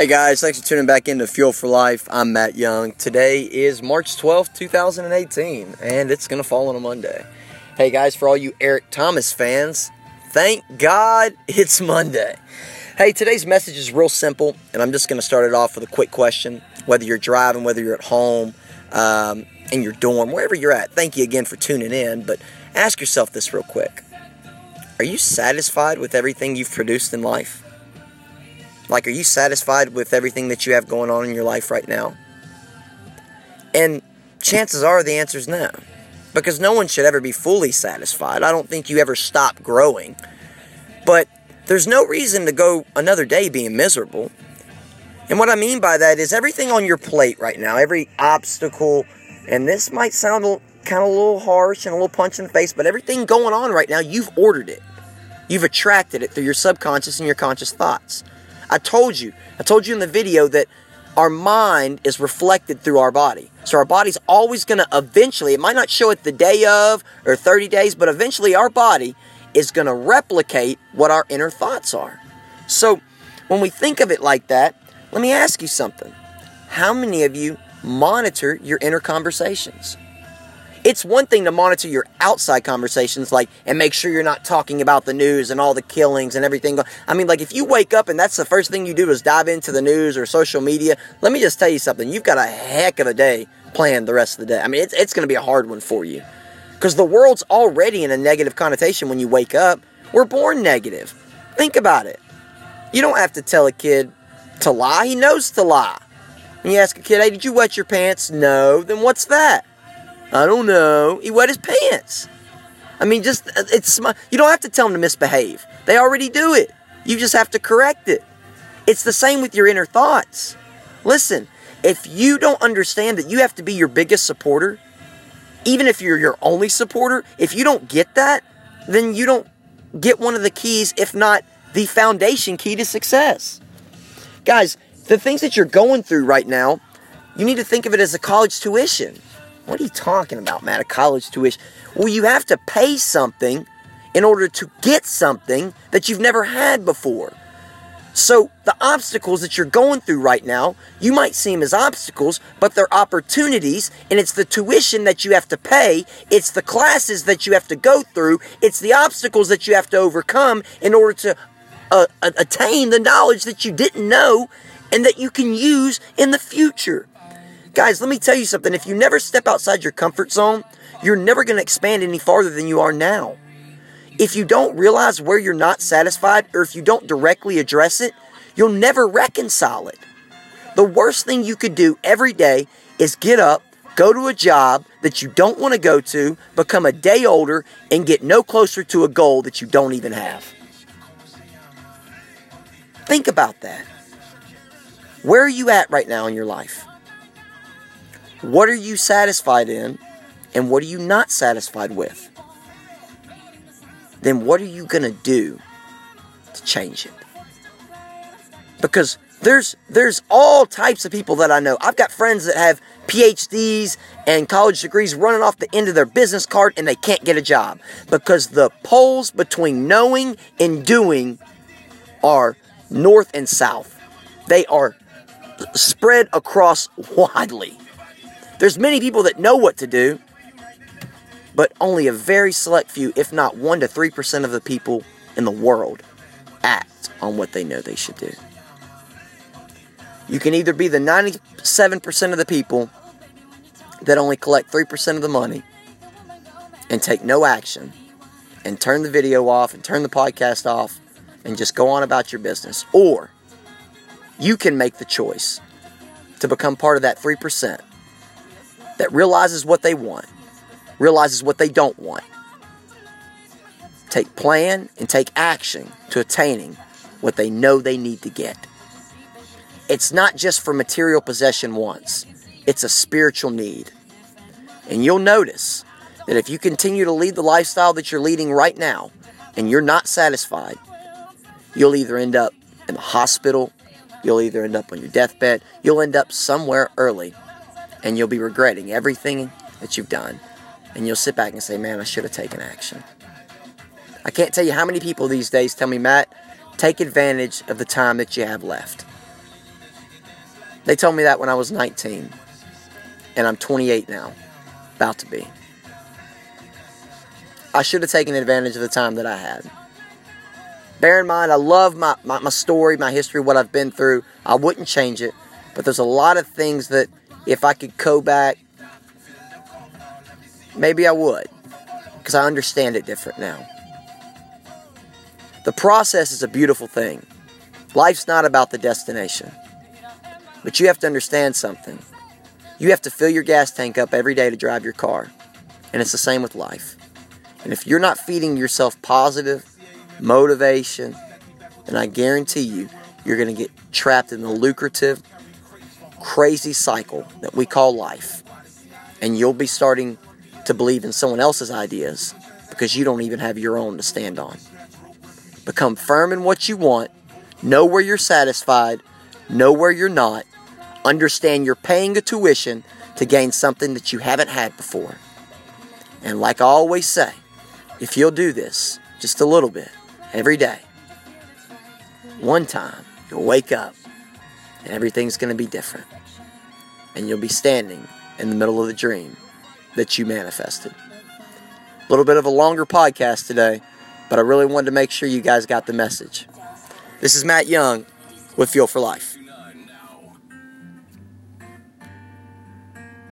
Hey guys, thanks for tuning back into Fuel for Life. I'm Matt Young. Today is March 12th, 2018, and it's going to fall on a Monday. Hey guys, for all you Eric Thomas fans, thank God it's Monday. Hey, today's message is real simple, and I'm just going to start it off with a quick question. Whether you're driving, whether you're at home, um, in your dorm, wherever you're at, thank you again for tuning in. But ask yourself this real quick Are you satisfied with everything you've produced in life? Like, are you satisfied with everything that you have going on in your life right now? And chances are the answer is no. Because no one should ever be fully satisfied. I don't think you ever stop growing. But there's no reason to go another day being miserable. And what I mean by that is everything on your plate right now, every obstacle, and this might sound kind of a little harsh and a little punch in the face, but everything going on right now, you've ordered it. You've attracted it through your subconscious and your conscious thoughts. I told you, I told you in the video that our mind is reflected through our body. So our body's always going to eventually, it might not show it the day of or 30 days, but eventually our body is going to replicate what our inner thoughts are. So when we think of it like that, let me ask you something. How many of you monitor your inner conversations? It's one thing to monitor your outside conversations, like, and make sure you're not talking about the news and all the killings and everything. I mean, like, if you wake up and that's the first thing you do is dive into the news or social media, let me just tell you something. You've got a heck of a day planned the rest of the day. I mean, it's, it's going to be a hard one for you. Because the world's already in a negative connotation when you wake up. We're born negative. Think about it. You don't have to tell a kid to lie, he knows to lie. When you ask a kid, hey, did you wet your pants? No. Then what's that? I don't know. He wet his pants. I mean, just, uh, it's, you don't have to tell them to misbehave. They already do it. You just have to correct it. It's the same with your inner thoughts. Listen, if you don't understand that you have to be your biggest supporter, even if you're your only supporter, if you don't get that, then you don't get one of the keys, if not the foundation key to success. Guys, the things that you're going through right now, you need to think of it as a college tuition. What are you talking about, man? A college tuition? Well, you have to pay something in order to get something that you've never had before. So, the obstacles that you're going through right now, you might see them as obstacles, but they're opportunities, and it's the tuition that you have to pay, it's the classes that you have to go through, it's the obstacles that you have to overcome in order to uh, attain the knowledge that you didn't know and that you can use in the future. Guys, let me tell you something. If you never step outside your comfort zone, you're never going to expand any farther than you are now. If you don't realize where you're not satisfied, or if you don't directly address it, you'll never reconcile it. The worst thing you could do every day is get up, go to a job that you don't want to go to, become a day older, and get no closer to a goal that you don't even have. Think about that. Where are you at right now in your life? What are you satisfied in and what are you not satisfied with? Then what are you going to do to change it? Because there's there's all types of people that I know. I've got friends that have PhDs and college degrees running off the end of their business card and they can't get a job because the poles between knowing and doing are north and south. They are spread across widely. There's many people that know what to do, but only a very select few, if not 1 to 3% of the people in the world act on what they know they should do. You can either be the 97% of the people that only collect 3% of the money and take no action and turn the video off and turn the podcast off and just go on about your business. Or you can make the choice to become part of that 3% that realizes what they want, realizes what they don't want. Take plan and take action to attaining what they know they need to get. It's not just for material possession once, it's a spiritual need. And you'll notice that if you continue to lead the lifestyle that you're leading right now and you're not satisfied, you'll either end up in the hospital, you'll either end up on your deathbed, you'll end up somewhere early and you'll be regretting everything that you've done. And you'll sit back and say, man, I should have taken action. I can't tell you how many people these days tell me, Matt, take advantage of the time that you have left. They told me that when I was 19, and I'm 28 now, about to be. I should have taken advantage of the time that I had. Bear in mind, I love my, my, my story, my history, what I've been through. I wouldn't change it, but there's a lot of things that if I could go back, maybe I would, because I understand it different now. The process is a beautiful thing. Life's not about the destination. But you have to understand something. You have to fill your gas tank up every day to drive your car. And it's the same with life. And if you're not feeding yourself positive motivation, then I guarantee you, you're going to get trapped in the lucrative, crazy cycle that we call life. And you'll be starting to believe in someone else's ideas because you don't even have your own to stand on. Become firm in what you want, know where you're satisfied, know where you're not, understand you're paying a tuition to gain something that you haven't had before. And like I always say, if you'll do this just a little bit every day, one time you'll wake up and everything's going to be different. And you'll be standing in the middle of the dream that you manifested. A little bit of a longer podcast today, but I really wanted to make sure you guys got the message. This is Matt Young with Fuel for Life.